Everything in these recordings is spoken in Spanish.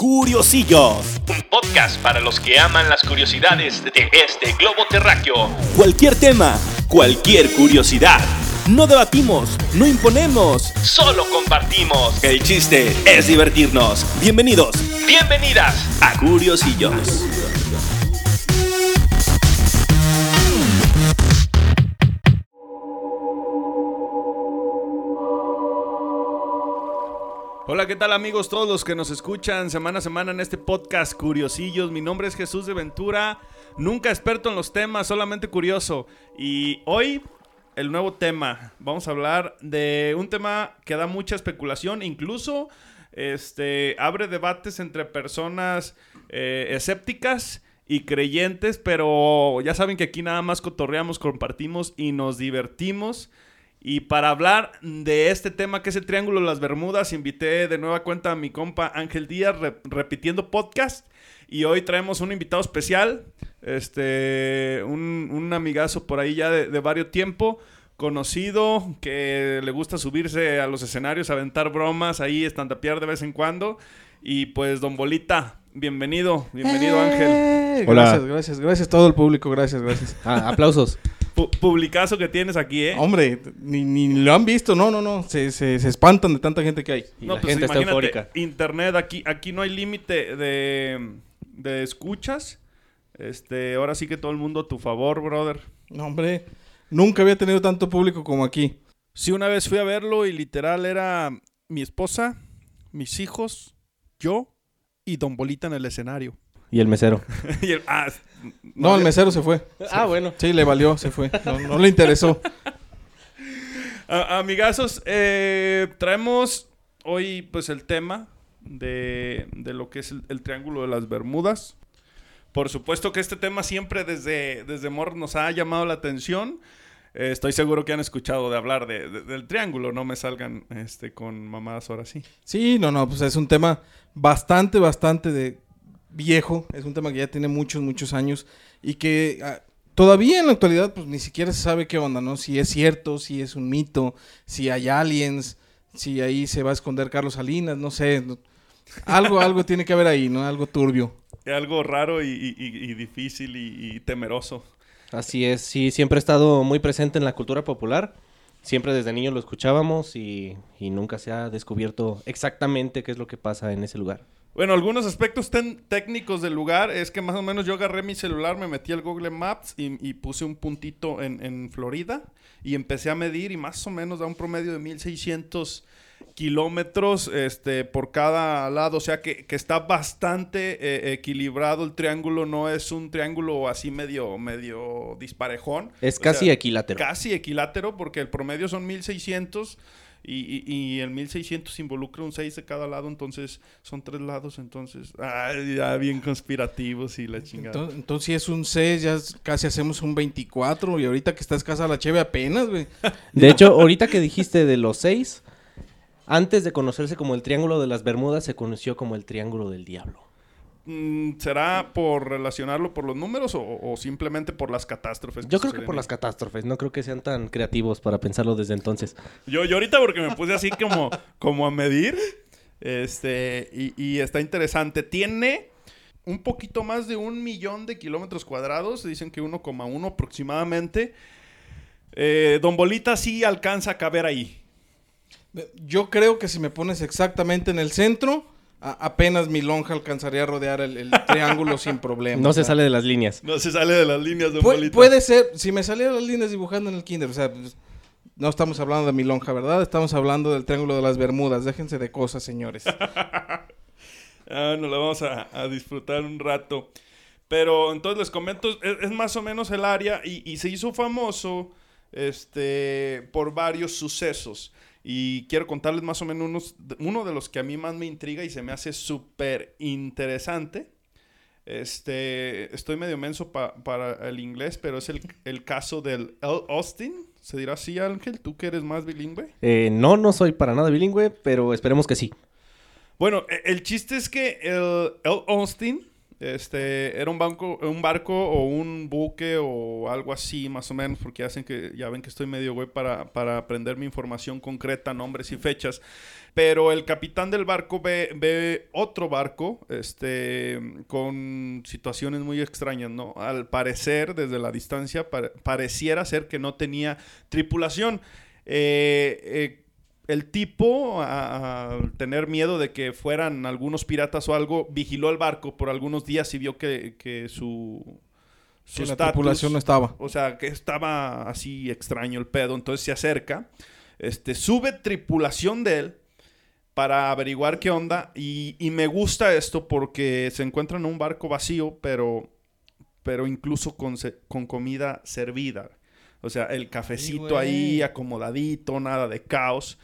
Curiosillos. Un podcast para los que aman las curiosidades de este globo terráqueo. Cualquier tema, cualquier curiosidad. No debatimos, no imponemos. Solo compartimos. El chiste es divertirnos. Bienvenidos Bienvenidas. a Curiosillos. Hola, ¿qué tal amigos? Todos los que nos escuchan semana a semana en este podcast Curiosillos. Mi nombre es Jesús de Ventura, nunca experto en los temas, solamente curioso. Y hoy el nuevo tema, vamos a hablar de un tema que da mucha especulación, incluso este, abre debates entre personas eh, escépticas y creyentes, pero ya saben que aquí nada más cotorreamos, compartimos y nos divertimos. Y para hablar de este tema que es el Triángulo de las Bermudas, invité de nueva cuenta a mi compa Ángel Díaz re- repitiendo podcast. Y hoy traemos un invitado especial, este, un, un amigazo por ahí ya de, de varios tiempo, conocido, que le gusta subirse a los escenarios, aventar bromas, ahí estandapear de vez en cuando. Y pues, don Bolita, bienvenido, bienvenido Ángel. Eh, Hola. Gracias, gracias, gracias a todo el público, gracias, gracias. Ah, aplausos. Pu- publicazo que tienes aquí, ¿eh? Hombre, ni, ni lo han visto, no, no, no, se, se, se espantan de tanta gente que hay. Y la gente está imagínate, eufórica. Internet, aquí, aquí no hay límite de, de escuchas. Este, ahora sí que todo el mundo a tu favor, brother. No, hombre, nunca había tenido tanto público como aquí. Sí, una vez fui a verlo y literal era mi esposa, mis hijos, yo y Don Bolita en el escenario. Y el mesero. Y el- ah, No, el mesero se fue. Ah, bueno. Sí, le valió, se fue. No, no le interesó. A- amigazos, eh, traemos hoy pues el tema de, de lo que es el, el Triángulo de las Bermudas. Por supuesto que este tema siempre desde, desde Morro nos ha llamado la atención. Eh, estoy seguro que han escuchado de hablar de- de- del Triángulo, no me salgan este, con mamadas ahora sí. Sí, no, no, pues es un tema bastante, bastante de viejo. Es un tema que ya tiene muchos, muchos años y que ah, todavía en la actualidad pues ni siquiera se sabe qué onda, ¿no? Si es cierto, si es un mito, si hay aliens, si ahí se va a esconder Carlos Salinas, no sé. no- Algo, algo tiene que haber ahí, ¿no? Algo turbio. Algo raro y, y- y- y difícil y, y temeroso. Así es, sí, siempre ha estado muy presente en la cultura popular. Siempre desde niño lo escuchábamos y, y nunca se ha descubierto exactamente qué es lo que pasa en ese lugar. Bueno, algunos aspectos ten- técnicos del lugar es que más o menos yo agarré mi celular, me metí al Google Maps y, y puse un puntito en, en Florida y empecé a medir y más o menos da un promedio de 1600 kilómetros este, por cada lado, o sea que, que está bastante eh, equilibrado el triángulo, no es un triángulo así medio, medio disparejón. Es O casi sea, equilátero. Casi equilátero porque el promedio son 1600 y, y, y el 1600 involucra un 6 de cada lado, entonces son tres lados, entonces, ay, ya bien conspirativos y la chingada. Entonces, entonces si es un 6, ya casi hacemos un 24 y ahorita que está escasa la cheve apenas, güey. De hecho, ahorita que dijiste de los seis, antes de conocerse como el Triángulo de las Bermudas, se conoció como el Triángulo del Diablo. Mm, ¿Será por relacionarlo por los números o, o simplemente por las catástrofes? Yo creo que por ahí? las catástrofes, no creo que sean tan creativos para pensarlo desde entonces. Yo, yo ahorita porque me puse así como, como a medir. Este, y, y está interesante. Tiene un poquito más de un millón de kilómetros cuadrados. Dicen que 1,1 aproximadamente. Eh, Don Bolita sí alcanza a caber ahí. Yo creo que si me pones exactamente en el centro, a- apenas mi lonja alcanzaría a rodear el, el triángulo sin problema. No o se sale de las líneas. No se sale de las líneas, Don pu- Bolita. puede ser, si me salieran las líneas dibujando en el kinder, o sea, pues, no estamos hablando de mi lonja, ¿verdad? Estamos hablando del triángulo de las Bermudas. Déjense de cosas, señores. Ah, nos la vamos a, a disfrutar un rato. Pero entonces les comento, es, es más o menos el área y, y se hizo famoso este, por varios sucesos. Y quiero contarles más o menos unos, uno de los que a mí más me intriga y se me hace súper interesante. Este, estoy medio menso pa- para el inglés, pero es el, el caso del L. Austin. ¿Se dirá así, Ángel? ¿Tú que eres más bilingüe? Eh, no, no soy para nada bilingüe, pero esperemos que sí. Bueno, e- el chiste es que el, el Austin este, era un, banco, un barco o un buque o algo así, más o menos, porque hacen que, ya ven que estoy medio güey para, para aprender mi información concreta, nombres y fechas. Pero el capitán del barco ve, ve otro barco, este, con situaciones muy extrañas, ¿no? Al parecer, desde la distancia, pare- pareciera ser que no tenía tripulación. Eh, eh, el tipo, a- al tener miedo de que fueran algunos piratas o algo, vigiló el barco por algunos días y vio que, que su, su la tripulación no estaba. o sea, que estaba así extraño el pedo. Entonces se acerca, este, sube tripulación de él para averiguar qué onda. Y, y me gusta esto porque se encuentra en un barco vacío, pero, pero incluso con, con comida servida. O sea, el cafecito ahí acomodadito, nada de caos.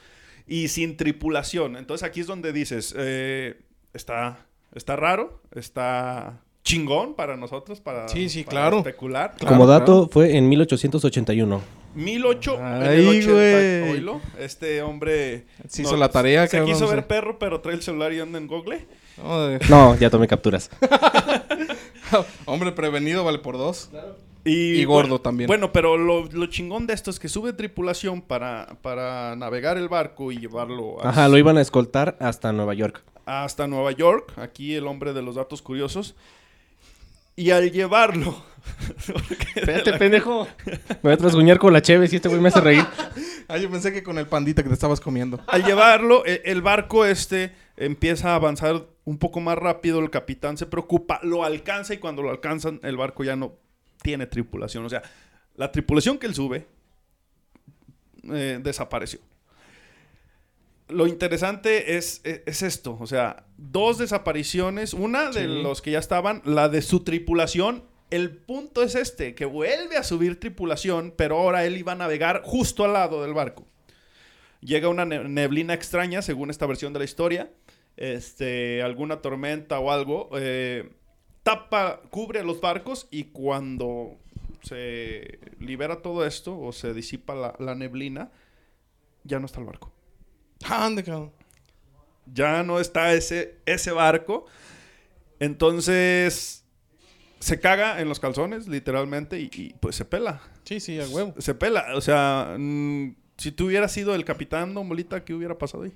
Y sin tripulación. Entonces aquí es donde dices, eh, está, está raro, está chingón para nosotros, para, Sí, sí, para claro. especular. Como Claro, dato, fue en 1881. 1008 en Ay, el 80, güey. Este hombre Se hizo la tarea, Se cabrón, quiso ver perro, pero trae el celular y anda en Google. No, No, ya tomé capturas. Hombre prevenido vale por dos. Y, Y gordo bueno, también. Bueno, pero lo, lo chingón de esto es que sube tripulación para, para navegar el barco y llevarlo a- Ajá, lo iban a escoltar hasta Nueva York. hasta Nueva York. Aquí el hombre de los datos curiosos. Y al llevarlo. Espérate, pendejo. Me voy a trasguñar con la cheve si este güey me hace reír. Ah, yo pensé que con el pandita que te estabas comiendo. Al llevarlo, e- el barco este empieza a avanzar un poco más rápido, el capitán se preocupa, lo alcanza y cuando lo alcanzan el barco ya no tiene tripulación. O sea, la tripulación que él sube eh, desapareció. Lo interesante es, es- es esto, o sea, dos desapariciones, una de Sí. los que ya estaban, la de su tripulación. El punto es este, que vuelve a subir tripulación, pero ahora él iba a navegar justo al lado del barco llega una ne- neblina extraña, según esta versión de la historia, este, alguna tormenta o algo, eh, tapa, cubre a los barcos y cuando se libera todo esto o se disipa la, la neblina, ya no está el barco. Ande, cabrón. Ya no está ese, ese barco. Entonces se caga en los calzones, literalmente, y, y, pues se pela. Sí, sí, a huevo. Se pela. O sea, mm, si tú hubieras sido el capitán, Don Bolita, ¿qué hubiera pasado ahí?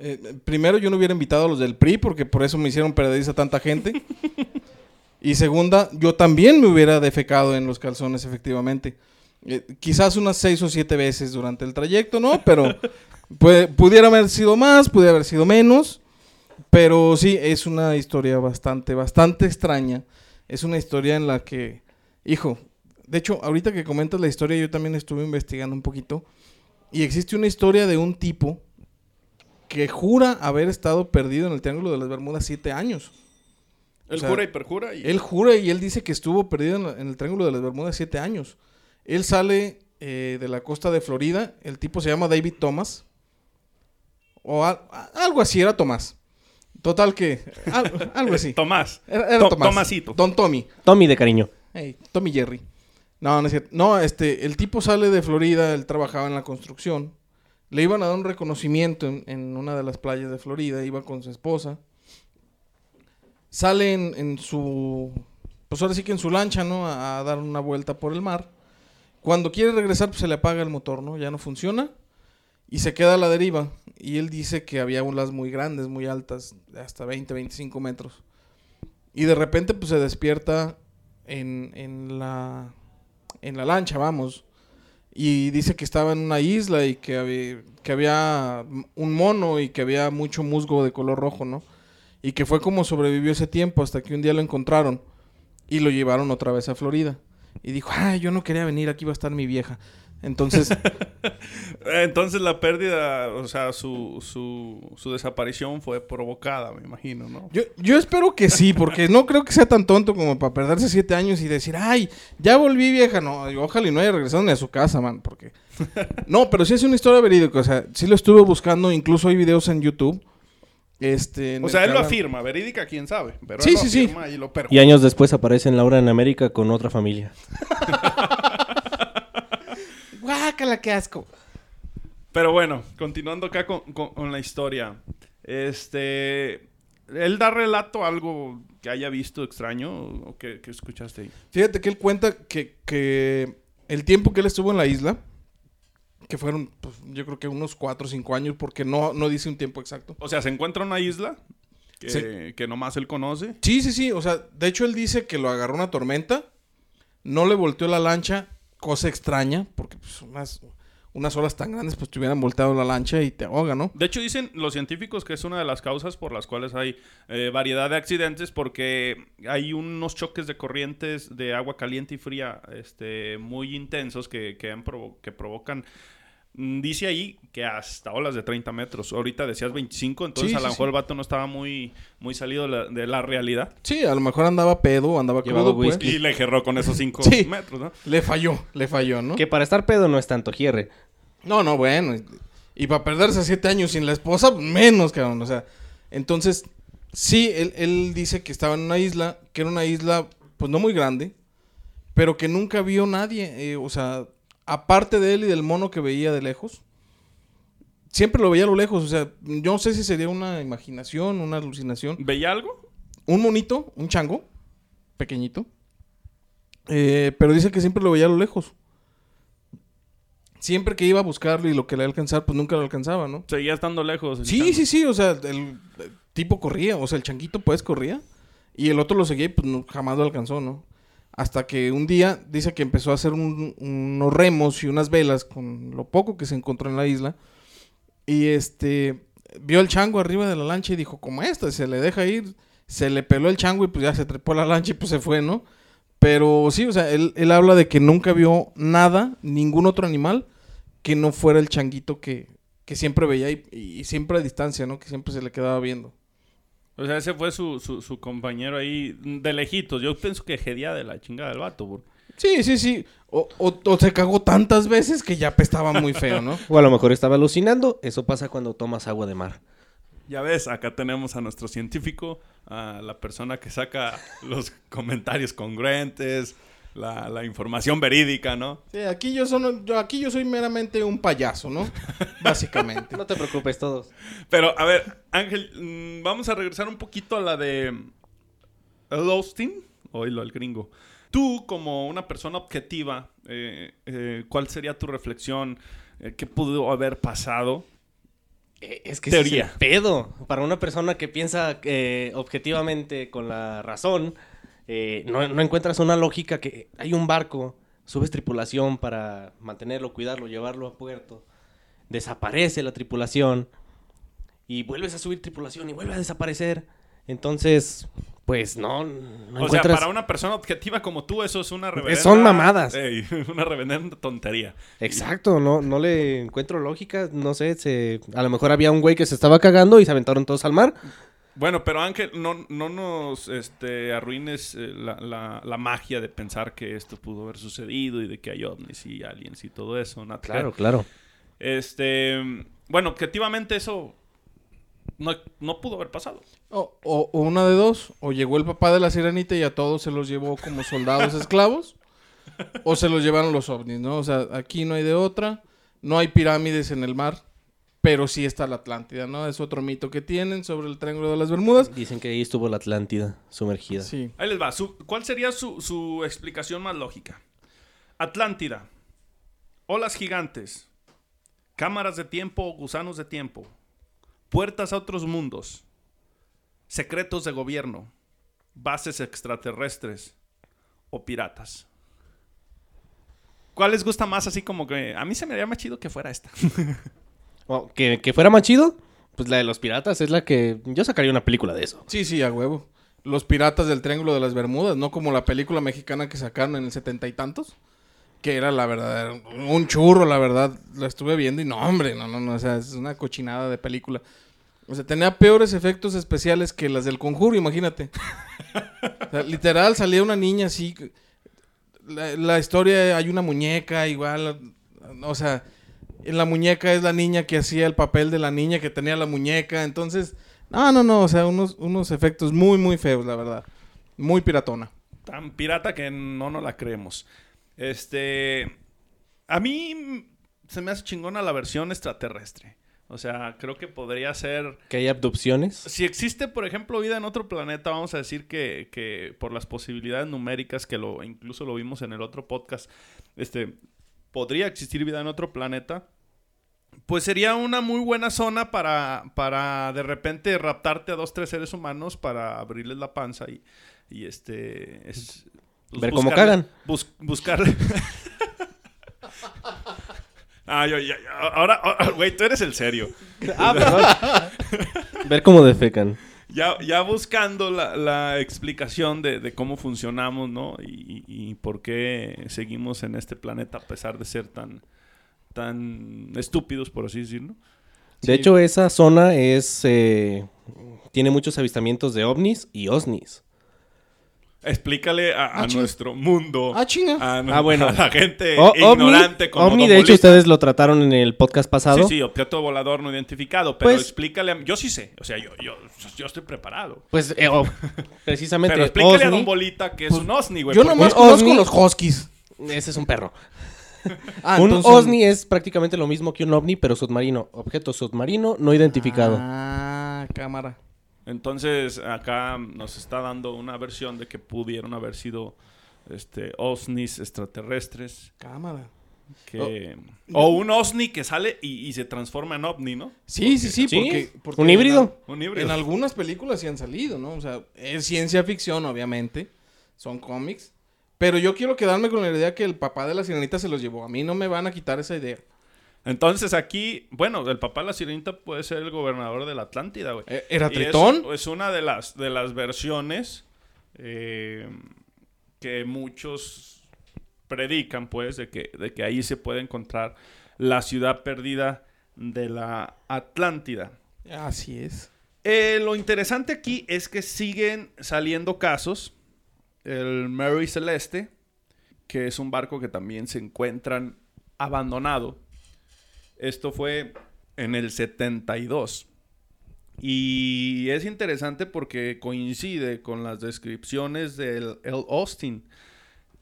Eh, primero, yo no hubiera invitado a los del PRI porque por eso me hicieron perder a tanta gente. y segunda, yo también me hubiera defecado en los calzones, efectivamente. Eh, quizás unas seis o siete veces durante el trayecto, ¿no? Pero puede- pudiera haber sido más, pudiera haber sido menos. Pero sí, es una historia bastante, bastante extraña. Es una historia en la que, hijo, de hecho, ahorita que comentas la historia, yo también estuve investigando un poquito. Y existe una historia de un tipo que jura haber estado perdido en el Triángulo de las Bermudas siete años. Él O sea, jura y perjura. Y... Él jura y él dice que estuvo perdido en, la- en el Triángulo de las Bermudas siete años. Él sale eh, de la costa de Florida. El tipo se llama David Thomas. O a- algo así, era Tomás. Total que... al- algo así. Tomás. Era, era To- Tomás. Tomasito. Don Tommy. Tommy de cariño. Hey, Tommy Jerry. No, no es cierto. No, este, el tipo sale de Florida, él trabajaba en la construcción. Le iban a dar un reconocimiento en, una de las playas de Florida, iba con su esposa. Sale en, su, pues ahora sí que en su lancha, ¿no? A, a dar una vuelta por el mar. Cuando quiere regresar, pues se le apaga el motor, ¿no? Ya no funciona. Y se queda a la deriva. Y él dice que había olas muy grandes, muy altas, hasta 20, 25 metros. Y de repente, pues se despierta en, en la, en la lancha, vamos. Y dice que estaba en una isla y que había, que había un mono y que había mucho musgo de color rojo, ¿no? Y que fue como sobrevivió ese tiempo hasta que un día lo encontraron y lo llevaron otra vez a Florida. Y dijo, ay, yo no quería venir, aquí va a estar mi vieja. Entonces, Entonces la pérdida, o sea, su, su, su desaparición fue provocada, me imagino, ¿no? yo, yo espero que sí, porque no creo que sea tan tonto como para perderse siete años y decir, ay, ya volví vieja. No, ojalá y no haya regresado ni a su casa, man, porque... No, pero sí es una historia verídica, o sea, sí lo estuve buscando, incluso hay videos en YouTube. Este, en O sea, él lo afirma, verídica, quién sabe. Pero Sí, él lo sí, sí. afirma Y lo Y años después aparece en Laura en América con otra familia. Guácala, qué asco. Pero bueno, continuando acá con, con- con la historia. Este. Él da relato a algo que haya visto extraño o que, que escuchaste ahí. Fíjate que él cuenta que, que el tiempo que él estuvo en la isla, que fueron, pues, yo creo que unos 4 o 5 años, porque no, no dice un tiempo exacto. O sea, se encuentra una isla que, Sí. que nomás él conoce. Sí, sí, sí, o sea, de hecho él dice que lo agarró una tormenta, no le volteó la lancha, cosa extraña, porque pues, unas, unas olas tan grandes pues te hubieran volteado la lancha y te ahoga, ¿no? De hecho, dicen los científicos que es una de las causas por las cuales hay eh, variedad de accidentes porque hay unos choques de corrientes de agua caliente y fría este, muy intensos que, que, han provo- que provocan... mm, Dice ahí que hasta olas de 30 metros. Ahorita decías 25, entonces Sí, a sí, lo mejor sí. el vato no estaba muy, muy salido de la, de la realidad. Sí, a lo mejor andaba pedo, andaba crudo, pues. whisky. Y le gerró con esos 5 Sí. metros, ¿no? Le falló, le falló, ¿no? Que para estar pedo no es tanto hierre. No, no, bueno. y- para perderse siete años sin la esposa, menos, cabrón. O sea, entonces, sí, él, él dice que estaba en una isla, que era una isla, pues no muy grande, pero que nunca vio nadie. eh, o sea, aparte de él y del mono que veía de lejos, siempre lo veía a lo lejos. O sea, yo no sé si sería una imaginación, una alucinación. ¿Veía algo? Un monito, un chango, pequeñito. eh, pero dice que siempre lo veía a lo lejos. Siempre que iba a buscarlo y lo que le alcanzar, pues nunca lo alcanzaba, ¿no? Seguía estando lejos. Sí, chango. sí, sí, o sea, el, el tipo corría, o sea, el changuito pues corría. Y el otro lo seguía y pues no- jamás lo alcanzó, ¿no? Hasta que un día dice que empezó a hacer un- unos remos y unas velas con lo poco que se encontró en la isla. Y este, vio el chango arriba de la lancha y dijo, como esta, se le deja ir. Se le peló el chango y pues ya se trepó la lancha y pues se fue, ¿no? Pero sí, o sea, él, él habla de que nunca vio nada, ningún otro animal, que no fuera el changuito que, que siempre veía y siempre a distancia, ¿no? Que siempre se le quedaba viendo. O sea, ese fue su, su, su compañero ahí de lejitos. Yo pienso que jedía de la chingada del vato, bro. Sí, sí, sí. O, o- o se cagó tantas veces que ya apestaba muy feo, ¿no? O a lo mejor estaba alucinando. Eso pasa cuando tomas agua de mar. Ya ves, acá tenemos a nuestro científico, a la persona que saca los comentarios congruentes, la, la información verídica, ¿no? Sí, aquí yo, son, yo, aquí yo soy meramente un payaso, ¿no? Básicamente. No te preocupes todos. Pero, a ver, Ángel, mm, vamos a regresar un poquito a la de el Austin, oílo al gringo. Tú, como una persona objetiva, eh, eh, ¿cuál sería tu reflexión? Eh, ¿Qué pudo haber pasado? Eh, Es que ese es Teoría. el pedo. Para una persona que piensa eh, objetivamente con la razón, eh, no, no encuentras una lógica que hay un barco, subes tripulación para mantenerlo, cuidarlo, llevarlo a puerto, desaparece la tripulación y vuelves a subir tripulación y vuelve a desaparecer. Entonces, pues no, no o sea, para una persona objetiva como tú, eso es una reverenda... Son mamadas. Ey, una reverenda tontería. Exacto, no, no le encuentro lógica, no sé, se... a lo mejor había un güey que se estaba cagando y se aventaron todos al mar. Bueno, pero Ángel, no, no nos este, arruines eh, la, la- la magia de pensar que esto pudo haber sucedido y de que hay ovnis y aliens y todo eso. ver. claro. Este, bueno, objetivamente eso no, no pudo haber pasado. O, o- o una de dos, o llegó el papá de la sirenita y a todos se los llevó como soldados esclavos, o se los llevaron los ovnis, ¿no? O sea, aquí no hay de otra, no hay pirámides en el mar, pero sí está la Atlántida, ¿no? Es otro mito que tienen sobre el Triángulo de las Bermudas. Dicen que ahí estuvo la Atlántida sumergida. Sí. Ahí les va. Su- ¿Cuál sería su, su explicación más lógica? Atlántida. Olas gigantes. Cámaras de tiempo o gusanos de tiempo. Puertas a otros mundos. Secretos de gobierno. Bases extraterrestres. O piratas. ¿Cuál les gusta más así como que... A mí se me haría más chido que fuera esta. Que, que fuera más chido, pues la de los piratas es la que... Yo sacaría una película de eso. Sí, sí, a huevo. Los piratas del Triángulo de las Bermudas, no como la película mexicana que sacaron en el setenta y tantos. Que era la verdad, un churro, la verdad. La estuve viendo y no, hombre, no, no, no. O sea, es una cochinada de película. O sea, tenía peores efectos especiales que las del conjuro, imagínate. Literal, salía una niña así. La, la historia, hay una muñeca igual. O sea, en la muñeca es la niña que hacía el papel de la niña que tenía la muñeca. Entonces, no, no, no. O sea, unos, unos efectos muy, muy feos, la verdad. Muy piratona. tan pirata que no nos la creemos. Este. A mí se me hace chingona la versión extraterrestre. O sea, creo que podría ser. Que hay abducciones. Si existe, por ejemplo, vida en otro planeta, vamos a decir que, que por las posibilidades numéricas, que lo incluso lo vimos en el otro podcast, este, podría existir vida en otro planeta. Pues sería una muy buena zona para, para de repente raptarte a dos, tres seres humanos para abrirles la panza y, y este... Es, pues, Ver cómo cagan. bus- buscarle... ah, yo, ahora, ahora, güey, tú eres el serio. Ah, perdón. Ver cómo defecan. Ya, ya buscando la, la explicación de, de cómo funcionamos, ¿no? Y, y- y por qué seguimos en este planeta a pesar de ser tan, tan estúpidos, por así decirlo. De hecho, esa zona es... eh, tiene muchos avistamientos de ovnis y osnis. Explícale a, a Ah, nuestro mundo. Ah. A, Ah, bueno. a la gente O- ignorante como ovni, de hecho, ustedes lo trataron en el podcast pasado. Sí, sí, objeto volador no identificado. Pero Pues- explícale a... Yo sí sé. O sea, yo, yo, yo estoy preparado. Pues, eh, oh, precisamente, Pero explícale a ovni, Don Bolita que es un OSNI, güey. Yo nomás un conozco ovni- los huskies. ese es un perro. Ah, un entonces- OSNI es prácticamente lo mismo que un ovni, pero submarino. Objeto submarino no identificado. Ah, cámara. Entonces, acá nos está dando una versión de que pudieron haber sido este, OSNIs extraterrestres. Cámara. Que... Oh. O un OSNI que sale y, y se transforma en OVNI, ¿no? Sí, sí, sí, Sí, porque, porque un híbrido. Un En, híbrido. en algunas películas sí han salido, ¿no? O sea, es ciencia ficción, obviamente. Son cómics. Pero yo quiero quedarme con la idea que el papá de la sirenita se los llevó. A mí no me van a quitar esa idea. Entonces aquí, bueno, el papá de la sirenita puede ser el gobernador de la Atlántida, güey. Eh, ¿Era Tritón? Es una de las, de las versiones eh, que muchos predican, pues, de que, de que ahí se puede encontrar la ciudad perdida de la Atlántida. Así es. Eh, lo interesante aquí es que siguen saliendo casos. El Mary Celeste, que es un barco que también se encuentran abandonado. Esto fue en el 72. Y es interesante porque coincide con las descripciones del El Austin.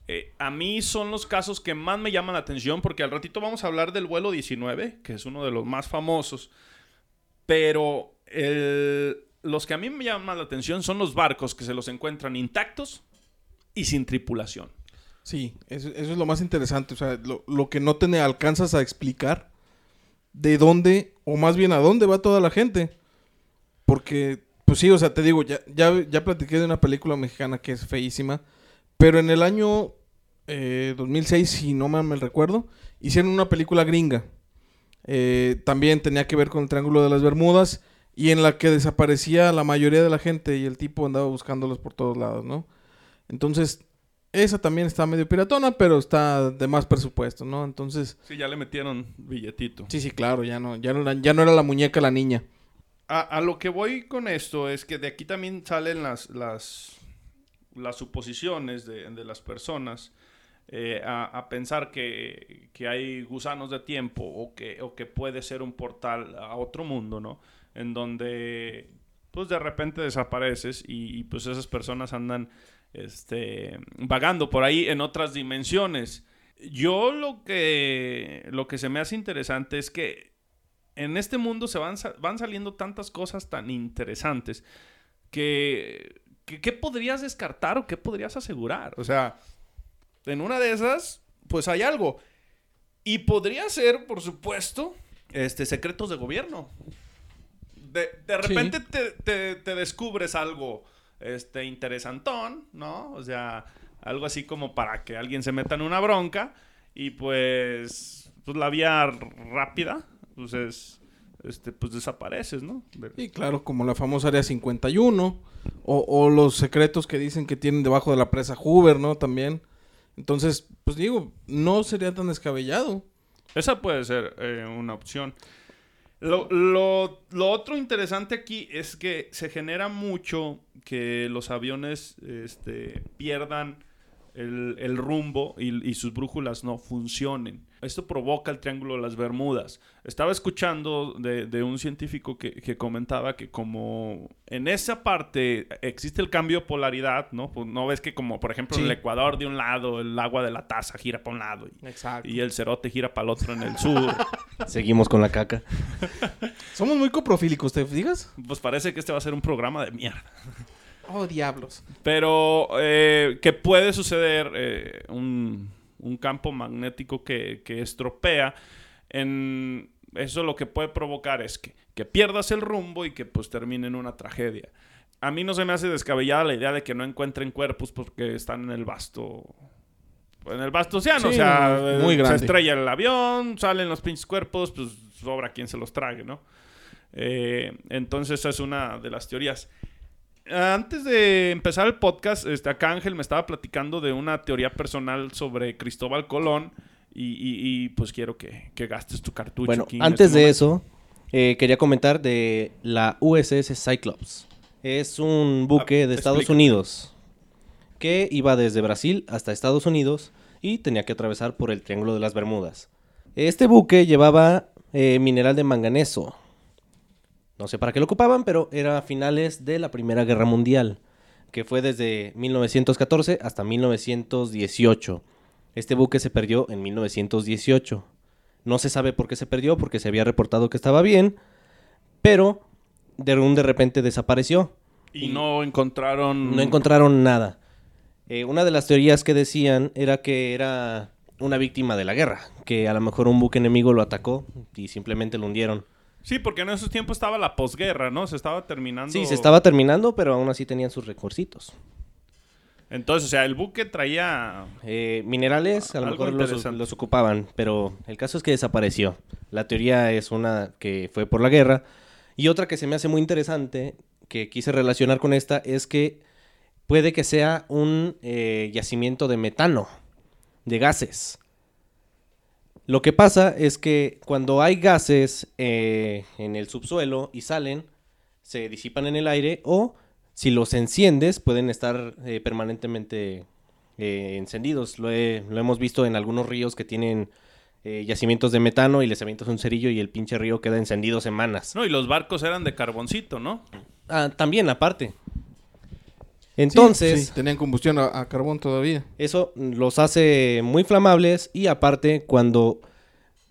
Eh, a mí son los casos que más me llaman la atención porque al ratito vamos a hablar del vuelo 19, que es uno de los más famosos. Pero los que a mí me llaman la atención son los barcos que se los encuentran intactos y sin tripulación. Sí, eso, es lo más interesante. O sea, lo, lo que no te alcanzas a explicar de dónde, o más bien a dónde va toda la gente. Porque, pues sí, o sea, te digo, ya, ya, ya platiqué de una película mexicana que es feísima. Pero en el año eh, 2006, si no me recuerdo, hicieron una película gringa. Eh, también tenía que ver con el Triángulo de las Bermudas. Y en la que desaparecía la mayoría de la gente y el tipo andaba buscándolos por todos lados, ¿no? Entonces, esa también está medio piratona, pero está de más presupuesto, ¿no? Entonces, Sí, ya le metieron billetito. sí, sí, claro, ya no, ya no, era- ya no era la muñeca la niña. A, a lo que voy con esto es que de aquí también salen las, las, las suposiciones de, de las personas eh, a, a pensar que, que hay gusanos de tiempo o que, o que puede ser un portal a otro mundo, ¿no? En donde pues de repente desapareces y, y, pues esas personas andan este, vagando por ahí en otras dimensiones. Yo lo que, lo que se me hace interesante es que en este mundo se van, sa- van saliendo tantas cosas tan interesantes que, que ¿qué podrías descartar o qué podrías asegurar? O sea, en una de esas, pues hay algo. Y podría ser, por supuesto, este, secretos de gobierno. De, de Sí. repente te, te- te descubres algo este, interesantón, ¿no? O sea, algo así como para que alguien se meta en una bronca y pues, pues la vía rápida, pues es, este, pues desapareces, ¿no? Sí, claro, como la famosa Área 51, o, o los secretos que dicen que tienen debajo de la presa Hoover, ¿no? También. Entonces, pues digo, no sería tan descabellado. Esa puede ser eh, una opción. Lo, lo- lo otro interesante aquí es que se genera mucho que los aviones este, pierdan el, el rumbo y, y sus brújulas no funcionen. Esto provoca el Triángulo de las Bermudas. Estaba escuchando de, de un científico que, que comentaba que como en esa parte existe el cambio de polaridad, ¿no? Pues no ves que como por ejemplo en el Ecuador de un lado el agua de la taza gira para un lado y, Exacto. y el cerote gira para el otro en el sur. Seguimos con la caca. Somos muy coprofílicos, ¿te digas? pues parece que este va a ser un programa de mierda. Oh, diablos. Pero eh, que puede suceder eh, un, un campo magnético que, que estropea en eso lo que puede provocar es que, que pierdas el rumbo y que pues termine en una tragedia. A mí no se me hace descabellada la idea de que no encuentren cuerpos porque están en el vasto en el vasto océano, o sea, muy grande. se estrella el avión, salen los pinches cuerpos, pues sobra quien se los trague, ¿no? Eh, entonces esa es una de las teorías. Antes de empezar el podcast, este, acá Ángel me estaba platicando de una teoría personal sobre Cristóbal Colón y, y- y, pues quiero que, que gastes tu cartucho. Bueno, aquí antes este de eso, eh, quería comentar de la USS Cyclops. Es un buque Ah, de Estados. Unidos que iba desde Brasil hasta Estados Unidos y tenía que atravesar por el Triángulo de las Bermudas. Este buque llevaba eh, mineral de manganeso. No sé para qué lo ocupaban, pero era a finales de la Primera Guerra Mundial, que fue desde 1914 hasta 1918. Este buque se perdió en 1918. No se sabe por qué se perdió, porque se había reportado que estaba bien, pero de un de repente desapareció. Y no encontraron... No encontraron nada. Eh, una de las teorías que decían era que era una víctima de la guerra, que a lo mejor un buque enemigo lo atacó y simplemente lo hundieron. Sí, porque en esos tiempos estaba la posguerra, ¿no? Se estaba terminando... Sí, se estaba terminando, pero aún así tenían sus recursitos. Entonces, o sea, el buque traía... Eh, minerales a lo mejor los ocupaban, pero el caso es que desapareció. La teoría es una que fue por la guerra y otra que se me hace muy interesante, que quise relacionar con esta, es que puede que sea un eh, yacimiento de metano, de gases. Lo que pasa es que cuando hay gases eh, en el subsuelo y salen, se disipan en el aire o si los enciendes pueden estar eh, permanentemente eh, encendidos. Lo, he- lo hemos visto en algunos ríos que tienen eh, yacimientos de metano y les avientas un cerillo y el pinche río queda encendido semanas. No, y los barcos eran de carboncito, ¿no? Ah, también aparte. Sí, Entonces, sí, tenían combustión a, a carbón todavía. Eso los hace muy flamables y aparte cuando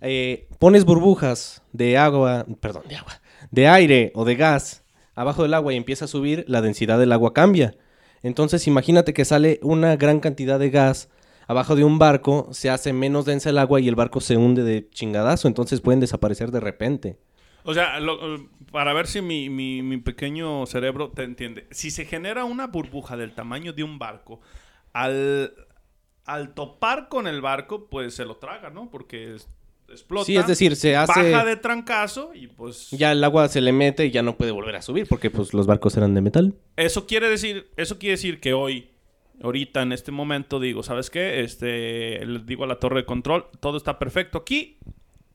eh, pones burbujas de agua, perdón, de agua, de aire o de gas abajo del agua y empieza a subir, la densidad del agua cambia. Entonces imagínate que sale una gran cantidad de gas abajo de un barco, se hace menos densa el agua y el barco se hunde de chingadazo, entonces pueden desaparecer de repente. O sea, lo- para ver si mi, mi- mi pequeño cerebro te entiende. Si se genera una burbuja del tamaño de un barco, al, al topar con el barco, pues se lo traga, ¿no? Porque es- explota. Sí, es decir, se hace... Baja de trancazo y pues... Ya el agua se le mete y ya no puede volver a subir porque pues los barcos eran de metal. Eso quiere decir, eso quiere decir que hoy, ahorita, en este momento, digo, ¿sabes qué? Este, digo a la torre de control, todo está perfecto aquí.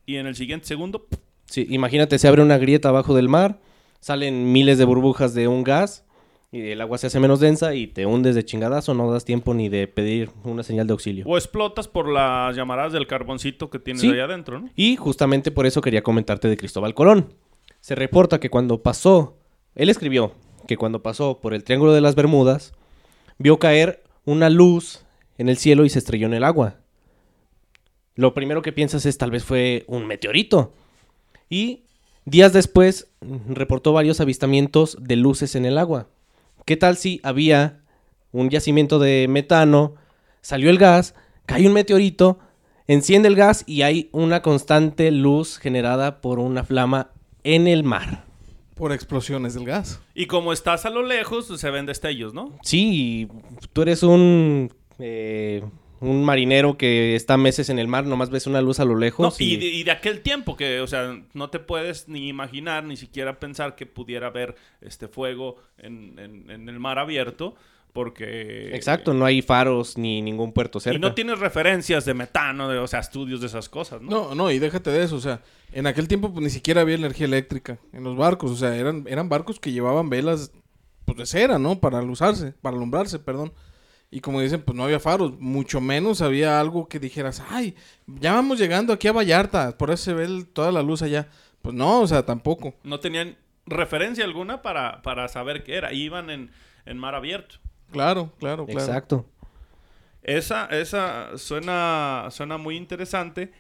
Y en el siguiente segundo. Sí, imagínate, se abre una grieta abajo del mar, salen miles de burbujas de un gas, y el agua se hace menos densa y te hundes de chingadazo, no das tiempo ni de pedir una señal de auxilio. o explotas por las llamaradas del carboncito que tienes Sí. ahí adentro, ¿no? Y justamente por eso quería comentarte de Cristóbal Colón. Se reporta que cuando pasó, él escribió que cuando pasó por el Triángulo de las Bermudas, vio caer una luz en el cielo y se estrelló en el agua. Lo primero que piensas es tal vez fue un meteorito. Y días después mm, reportó varios avistamientos de luces en el agua. ¿Qué tal si había un yacimiento de metano, salió el gas, cae un meteorito, enciende el gas y hay una constante luz generada por una flama en el mar? Por explosiones del gas. Y como estás a lo lejos, se ven destellos, ¿no? Sí, tú eres un, eh, un marinero que está meses en el mar, nomás ves una luz a lo No, lejos. y, y- de, y de aquel tiempo que, o sea, no te puedes ni imaginar, ni siquiera pensar que pudiera haber este fuego en, en- en el mar abierto, porque... Exacto, no hay faros ni ningún puerto cerca. Y no tienes referencias de metano, de, o sea, estudios de esas cosas, ¿no? No, no, y déjate de eso, o sea, en aquel tiempo pues, ni siquiera había energía eléctrica en los barcos, o sea, eran, eran barcos que llevaban velas pues, de cera, ¿no? Para alusarse, para alumbrarse, perdón. Y como dicen, pues no había faros, mucho menos había algo que dijeras, ay, ya vamos llegando aquí a Vallarta, por eso se ve el- toda la luz allá. Pues no, o sea, tampoco. No tenían referencia alguna para, para saber qué era. Iban en, en mar abierto. Claro, claro, claro. Exacto. Esa, esa suena, suena muy interesante.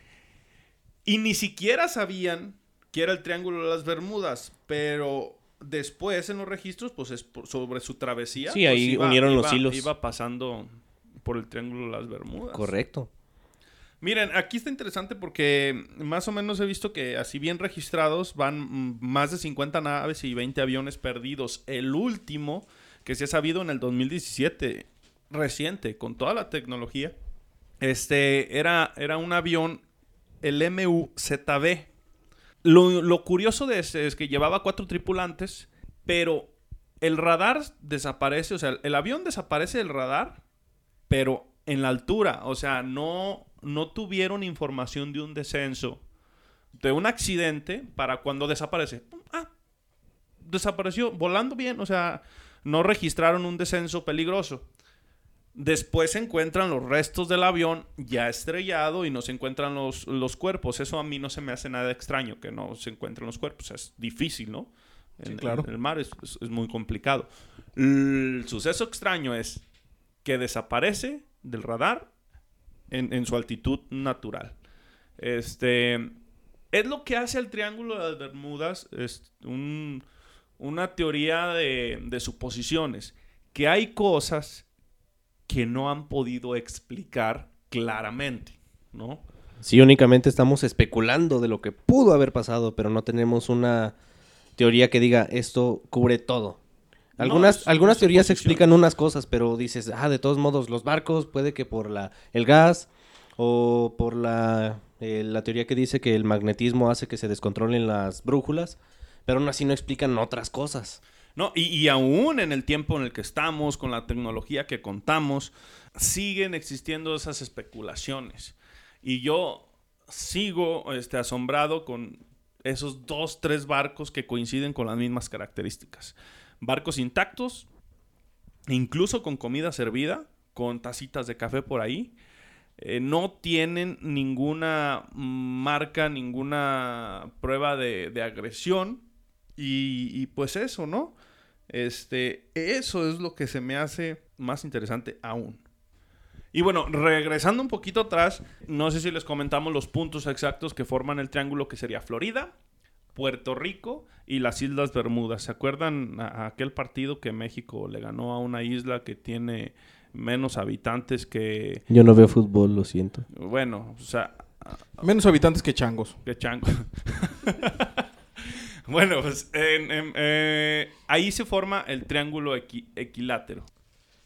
Y ni siquiera sabían que era el Triángulo de las Bermudas, pero después en los registros, pues es por- sobre su travesía. Sí, pues, ahí unieron los iba- hilos. Iba pasando por el Triángulo de las Bermudas. Correcto. Miren, aquí está interesante porque más o menos he visto que así bien registrados van más de 50 naves y 20 aviones perdidos. El último que se ha sabido en el 2017, reciente, con toda la tecnología, este era, era un avión, el MU-ZB. Lo, lo curioso de este es que llevaba cuatro tripulantes, pero el radar desaparece, o sea, el avión desaparece del radar, pero en la altura, o sea, no, no tuvieron información de un descenso, de un accidente, para cuando desaparece. Ah, desapareció volando bien, o sea, no registraron un descenso peligroso. Después se encuentran los restos del avión ya estrellado y no se encuentran los, los, cuerpos. Eso a mí no se me hace nada extraño que no se encuentren los cuerpos. Es difícil, ¿no? En, claro. en el mar es, es, es muy complicado. El suceso extraño es que desaparece del radar en, en, su altitud natural. Este es lo que hace el Triángulo de las Bermudas, es un, una teoría de, de, suposiciones, que hay cosas que no han podido explicar claramente, ¿no? Sí, únicamente estamos especulando de lo que pudo haber pasado, pero no tenemos una teoría que diga esto cubre todo. Algunas, no, es, algunas teorías explican unas cosas, pero dices, ah, de todos modos, los barcos, puede que por la, el gas o por la, eh, la teoría que dice que el magnetismo hace que se descontrolen las brújulas, pero aún así no explican otras cosas. No, y, y, aún en el tiempo en el que estamos, con la tecnología que contamos, siguen existiendo esas especulaciones. Y yo sigo este, asombrado con esos dos, tres barcos que coinciden con las mismas características barcos intactos, incluso con comida servida, con tacitas de café por ahí. Eh, no tienen ninguna marca, ninguna prueba de, de agresión. Y, y, pues eso, ¿no? Este, eso es lo que se me hace más interesante aún. Y bueno, regresando un poquito atrás, no sé si les comentamos los puntos exactos que forman el triángulo que sería Florida, Puerto Rico y las Islas Bermudas. ¿Se acuerdan a, aquel partido que México le ganó a una isla que tiene menos habitantes que... Yo no veo fútbol, lo siento. Bueno, o sea... Menos habitantes que changos. Que changos. bueno, pues en, eh, ahí se forma el triángulo equi equilátero.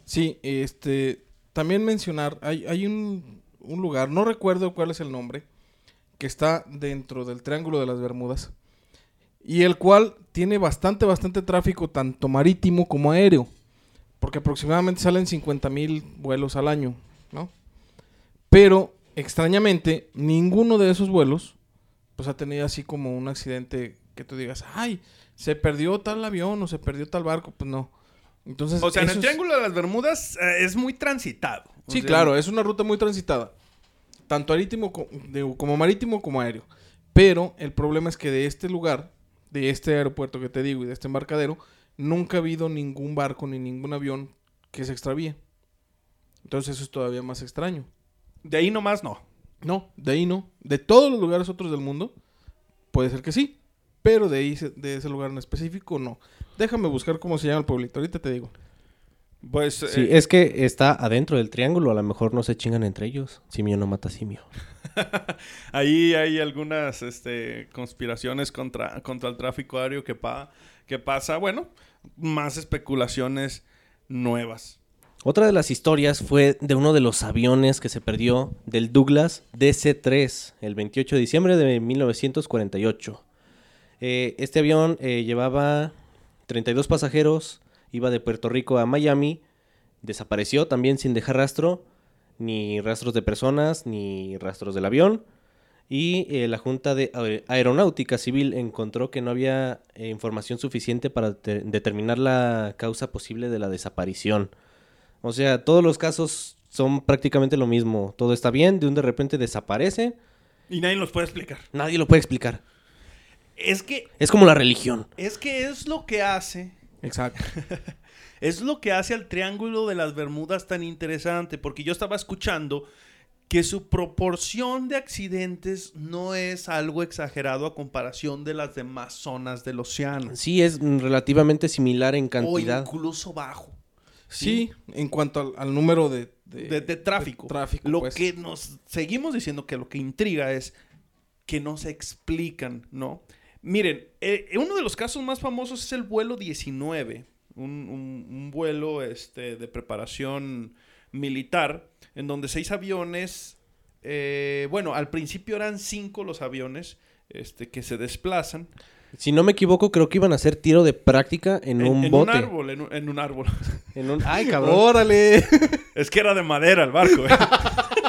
Sí, este... También mencionar, hay, hay un, un lugar, no recuerdo cuál es el nombre, que está dentro del Triángulo de las Bermudas y el cual tiene bastante, bastante tráfico, tanto marítimo como aéreo, porque aproximadamente salen 50 mil vuelos al año, ¿no? Pero, extrañamente, ninguno de esos vuelos, pues ha tenido así como un accidente que tú digas, ay, se perdió tal avión o se perdió tal barco, pues no. Entonces, o sea, en el Triángulo de las Bermudas eh, es muy transitado. Sí, sea, claro, es una ruta muy transitada. Tanto marítimo como marítimo como aéreo. Pero el problema es que de este lugar de este aeropuerto que te digo y de este embarcadero, nunca ha habido ningún barco ni ningún avión que se extravíe. Entonces eso es todavía más extraño. De ahí nomás no. No, de ahí no. De todos los lugares otros del mundo, puede ser que sí. Pero de ahí, de ese lugar en específico, no. Déjame buscar cómo se llama el pueblito. Ahorita te digo. Pues, sí, eh, es que está adentro del triángulo. A lo mejor no se chingan entre ellos. Simio no mata simio. Ahí hay algunas este, conspiraciones contra, contra el tráfico aéreo que, pa que pasa. Bueno, más especulaciones nuevas. Otra de las historias fue de uno de los aviones que se perdió del Douglas DC-3 el 28 de diciembre de 1948. Eh, este avión eh, llevaba 32 pasajeros, iba de Puerto Rico a Miami, desapareció también sin dejar rastro ni rastros de personas, ni rastros del avión. Y eh, la Junta de Aeronáutica Civil encontró que no había eh, información suficiente para determinar la causa posible de la desaparición. O sea, todos los casos son prácticamente lo mismo. Todo está bien, de un de repente desaparece. Y nadie los puede explicar. Nadie lo puede explicar. Es que... Es como la religión. Es que es lo que hace... Exacto. Es lo que hace al Triángulo de las Bermudas tan interesante, porque yo estaba escuchando que su proporción de accidentes no es algo exagerado a comparación de las demás zonas del océano. Sí, es relativamente similar en cantidad. O incluso bajo. Sí, en cuanto al, al número de, de, de, de tráfico. de tráfico, lo pues. que nos seguimos diciendo que lo que intriga es que no se explican, ¿no? Miren, eh, uno de los casos más famosos es el vuelo 19, un, un- un vuelo este, de preparación militar, en donde seis aviones, eh, bueno, al principio eran cinco los aviones este, que se desplazan Si no me equivoco, creo que iban a hacer tiro de práctica en, en, un en bote. un árbol, en un, en un árbol. En un... Ay, cabrón. ¡Órale! es que era de madera el barco. ¿eh?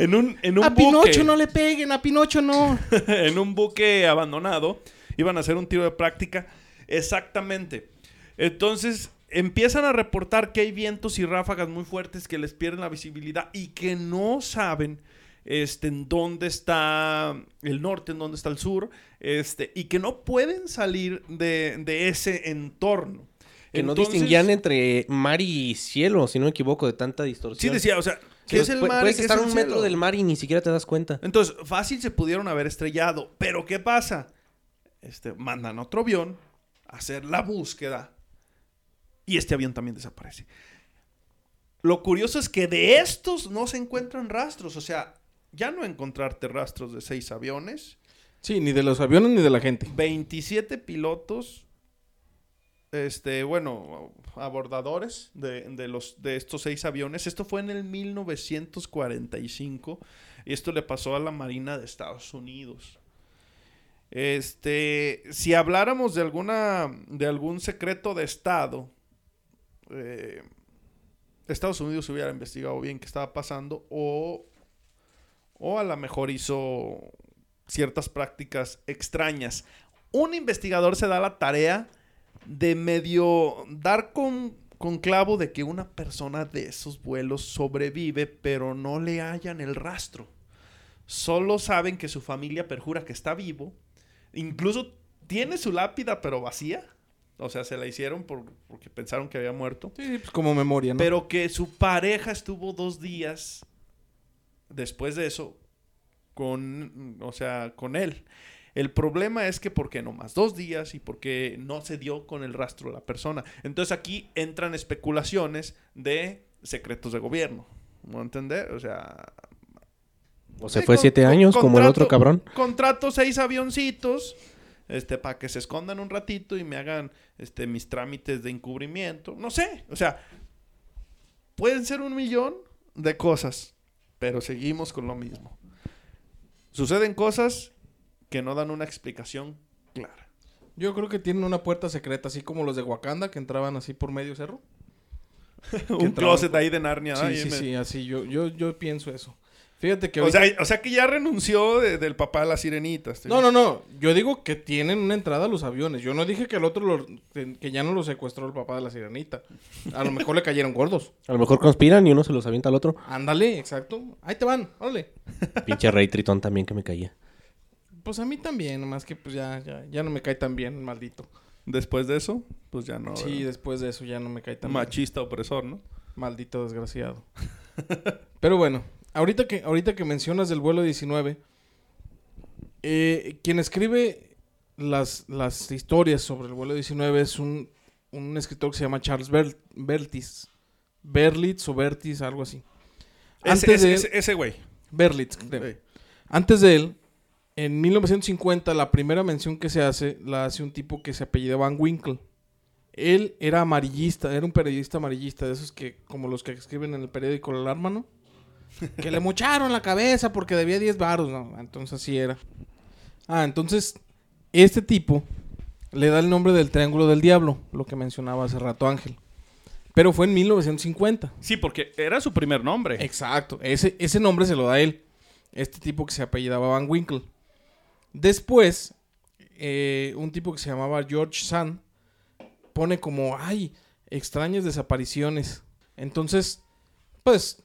en un, en un a buque. Pinocho no le peguen, a Pinocho no. en un buque abandonado. Iban a hacer un tiro de práctica. Exactamente. Entonces empiezan a reportar que hay vientos y ráfagas muy fuertes que les pierden la visibilidad y que no saben este, en dónde está el norte, en dónde está el sur, este, y que no pueden salir de, de ese entorno. Que no distinguían entre mar y cielo, si no me equivoco, de tanta distorsión. Sí, decía, o sea, ¿qué Que es el mar? Puedes estar a un metro cielo? del mar y ni siquiera te das cuenta. Entonces, fácil se pudieron haber estrellado. Pero ¿qué pasa? Este, mandan otro avión a hacer la búsqueda. Y este avión también desaparece. Lo curioso es que de estos no se encuentran rastros. O sea, ya no encontrarte rastros de seis aviones. Sí, ni de los aviones ni de la gente. 27 pilotos. Este, bueno, abordadores de, de los, de estos seis aviones. Esto fue en el 1945. Y esto le pasó a la Marina de Estados Unidos. Este, si habláramos de alguna, de algún secreto de Estado, eh, Estados Unidos hubiera investigado bien qué estaba pasando o, o a lo mejor hizo ciertas prácticas extrañas. Un investigador se da la tarea de medio dar con, con clavo de que una persona de esos vuelos sobrevive, pero no le hallan el rastro. Solo saben que su familia perjura que está vivo. Incluso tiene su lápida, pero vacía. O sea, se la hicieron por- porque pensaron que había muerto. Sí, pues como memoria, ¿no? Pero que su pareja estuvo dos días después de eso con, o sea, con él. El problema es que porque no más dos días y porque no se dio con el rastro de la persona. Entonces aquí entran especulaciones de secretos de gobierno. ¿No entender? O sea... O se fue siete años como el otro cabrón. Contrato seis avioncitos este, para que se escondan un ratito y me hagan este, mis trámites de encubrimiento. No sé, o sea, pueden ser un millón de cosas, pero seguimos con lo mismo. Suceden cosas que no dan una explicación clara. Yo creo que tienen una puerta secreta, así como los de Wakanda que entraban así por medio cerro. un entraban closet por- ahí de Narnia. Sí, sí, sí, así yo, yo, yo pienso eso. Fíjate que O sea, o sea que ya renunció de- del papá de las sirenitas. No, no, no. Yo digo que tienen una entrada a los aviones. Yo no dije que el otro lo- que que ya no lo secuestró el papá de la sirenita. A lo mejor le cayeron gordos. A lo mejor conspiran y uno se los avienta al otro. Ándale, exacto. Ahí te van, órale. Pinche rey tritón también que me caía. Pues a mí también, nomás que pues ya, ya, ya no me cae tan bien, maldito. Después de eso, pues ya no. sí, ¿verdad? después de eso ya no me cae tan bien. Machista opresor, ¿no? Maldito desgraciado. Pero bueno, ahorita que, ahorita que mencionas del vuelo 19, eh, quien escribe las, las historias sobre el vuelo 19 es un, un escritor que se llama Charles Ber- Bertis. Berlitz o Bertis, algo así. Ese- Antes ese- de él- ese- ese güey. Berlitz, creo. Antes de él, en 1950, la primera mención que se hace la hace un tipo que se apellidaba Van Winkle. Él era amarillista, era un periodista amarillista, de esos que, como los que escriben en el periódico El Alarma, ¿no? Que le mocharon la cabeza porque debía 10 baros, ¿no? Entonces así era. Ah, entonces, este tipo le da el nombre del Triángulo del Diablo, lo que mencionaba hace rato Ángel. Pero fue en 1950. Sí, porque era su primer nombre. Exacto. Ese, ese nombre se lo da él. Este tipo que se apellidaba Van Winkle. Después, eh, un tipo que se llamaba George Sand pone como, ay, extrañas desapariciones. Entonces, pues,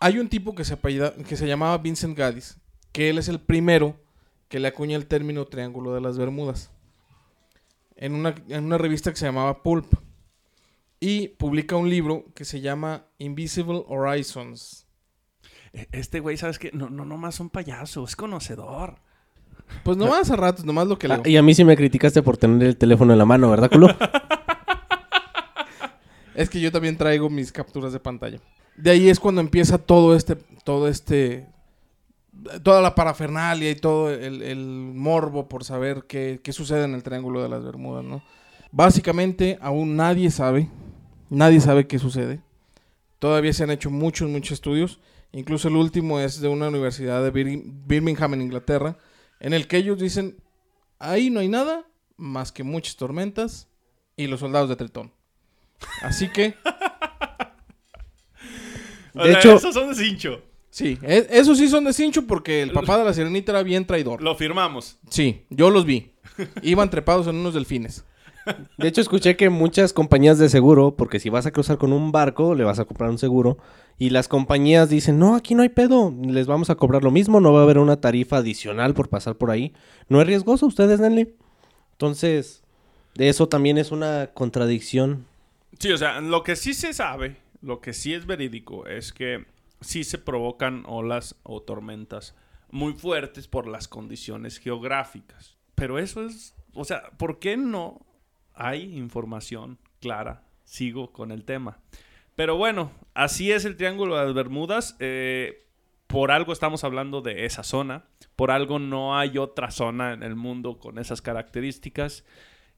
hay un tipo que se, apellida- que se llamaba Vincent Gaddis, que él es el primero que le acuña el término Triángulo de las Bermudas. En una, en una revista que se llamaba Pulp. Y publica un libro que se llama Invisible Horizons. E- Este güey, ¿sabes qué? No, no, nomás un payaso, es conocedor. Pues nomás a ratos, nomás lo que leo. Ah, y a mí sí me criticaste por tener el teléfono en la mano, ¿verdad, culo? Es que yo también traigo mis capturas de pantalla. De ahí es cuando empieza todo este, todo este, toda la parafernalia y todo el, el morbo por saber qué, qué sucede en el Triángulo de las Bermudas, ¿no? Básicamente aún nadie sabe, nadie sabe qué sucede. Todavía se han hecho muchos, muchos estudios. Incluso el último es de una universidad de Bir- Birmingham en Inglaterra, en el que ellos dicen, ahí no hay nada más que muchas tormentas y los soldados de Tritón. Así que, O De sea, hecho- esos son de cincho. sí, e- esos sí son de cincho porque el papá de la sirenita era bien traidor. Lo firmamos. Sí, yo los vi. Iban trepados en unos delfines. De hecho, escuché que muchas compañías de seguro, porque si vas a cruzar con un barco, le vas a comprar un seguro, y las compañías dicen, no, aquí no hay pedo, les vamos a cobrar lo mismo, no va a haber una tarifa adicional por pasar por ahí. No es riesgoso, ustedes denle. Entonces, de eso también es una contradicción. Sí, o sea, lo que sí se sabe, lo que sí es verídico, es que sí se provocan olas o tormentas muy fuertes por las condiciones geográficas. Pero eso es, o sea, ¿por qué no hay información clara? Sigo con el tema. Pero bueno, así es el Triángulo de las Bermudas. eh, por algo estamos hablando de esa zona. Por algo no hay otra zona en el mundo con esas características.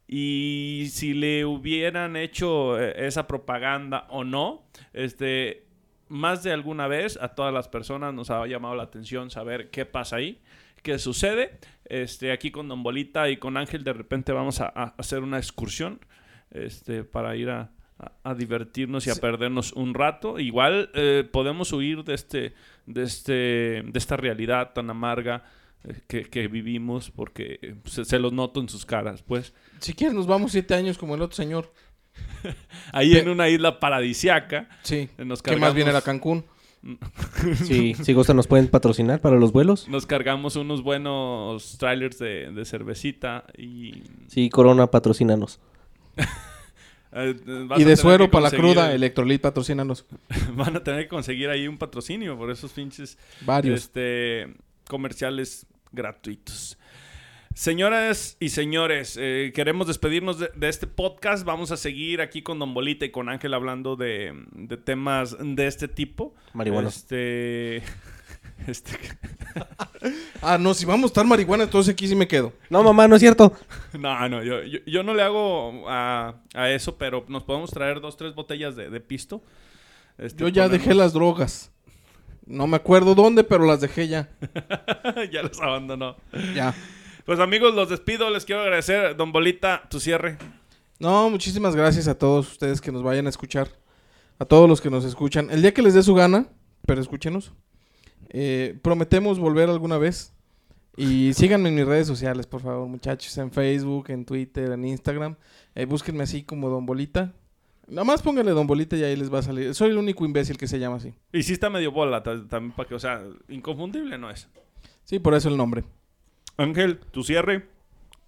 Y si le hubieran hecho eh, esa propaganda o no, este, más de alguna vez a todas las personas nos ha llamado la atención saber qué pasa ahí, qué sucede. Este, aquí con Don Bolita y con Ángel de repente vamos a, a hacer una excursión este, para ir a, a- a divertirnos y a perdernos un rato. Igual eh, podemos huir de, este, de, este, de esta realidad tan amarga eh, que, que vivimos porque eh, se, se los noto en sus caras, pues. Si quieres, nos vamos siete años como el otro señor. Ahí Pe- en una isla paradisiaca. Sí. Nos Que más bien era Cancún. Sí, si gustan nos pueden patrocinar para los vuelos. Nos cargamos unos buenos trailers de, de cervecita y... Sí, Corona, patrocínanos. eh, Y a de tener suero que para la conseguir- cruda, Electrolit, patrocínanos. Van a tener que conseguir ahí un patrocinio por esos pinches Varios. este, comerciales gratuitos. Señoras y señores, eh, queremos despedirnos de, de este podcast. Vamos a seguir aquí con Don Bolita y con Ángel hablando de, de temas de este tipo. Marihuanos. Este... este Ah, no, si vamos a estar marihuana, entonces aquí sí me quedo. No, mamá, no es cierto. No, no, yo, yo, yo no le hago a, a eso, pero nos podemos traer dos, tres botellas de, de pisto. Este, Yo ya ponemos- dejé las drogas. No me acuerdo dónde, pero las dejé ya. ya los abandonó. Ya. Pues amigos, los despido. Les quiero agradecer. Don Bolita, tu cierre. No, muchísimas gracias a todos ustedes que nos vayan a escuchar. A todos los que nos escuchan. El día que les dé su gana, pero escúchenos. Eh, prometemos volver alguna vez. Y síganme en mis redes sociales, por favor, muchachos. En Facebook, en Twitter, en Instagram. Eh, búsquenme así como Don Bolita. Nada más pónganle Don Bolita y ahí les va a salir. Soy el único imbécil que se llama así. Y sí está medio bola ta- también para que, o sea, inconfundible no es. Sí, por eso el nombre. Ángel, tu cierre.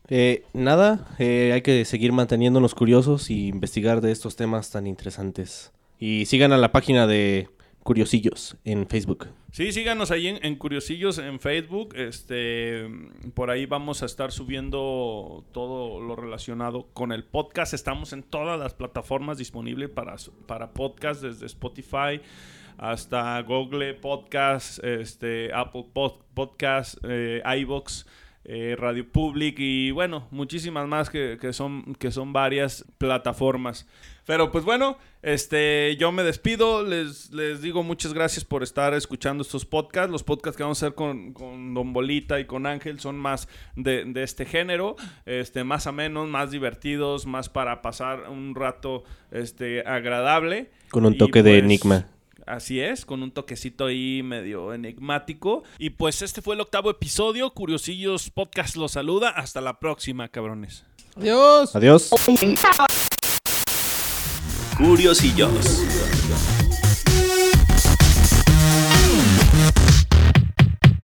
Eh, nada, eh, hay que seguir manteniéndonos curiosos y investigar de estos temas tan interesantes. Y sigan a la página de Curiosillos en Facebook. Sí, síganos ahí en, en Curiosillos en Facebook. Este, por ahí vamos a estar subiendo todo lo relacionado con el podcast. Estamos en todas las plataformas disponibles para, para podcast, desde Spotify hasta Google Podcast, este, Apple Pod- Podcast, eh, iVoox, eh, Radio Public y bueno, muchísimas más que, que son, que son varias plataformas. Pero pues bueno, este, yo me despido, les, les digo muchas gracias por estar escuchando estos podcasts. Los podcasts que vamos a hacer con, con Don Bolita y con Ángel son más de, de este género, este, más menos más divertidos, más para pasar un rato este, agradable. Con un toque de pues, enigma. Así es, con un toquecito ahí medio enigmático. Y pues este fue el octavo episodio. Curiosillos Podcast los saluda. Hasta la próxima, cabrones. Adiós. Adiós. Curiosillos.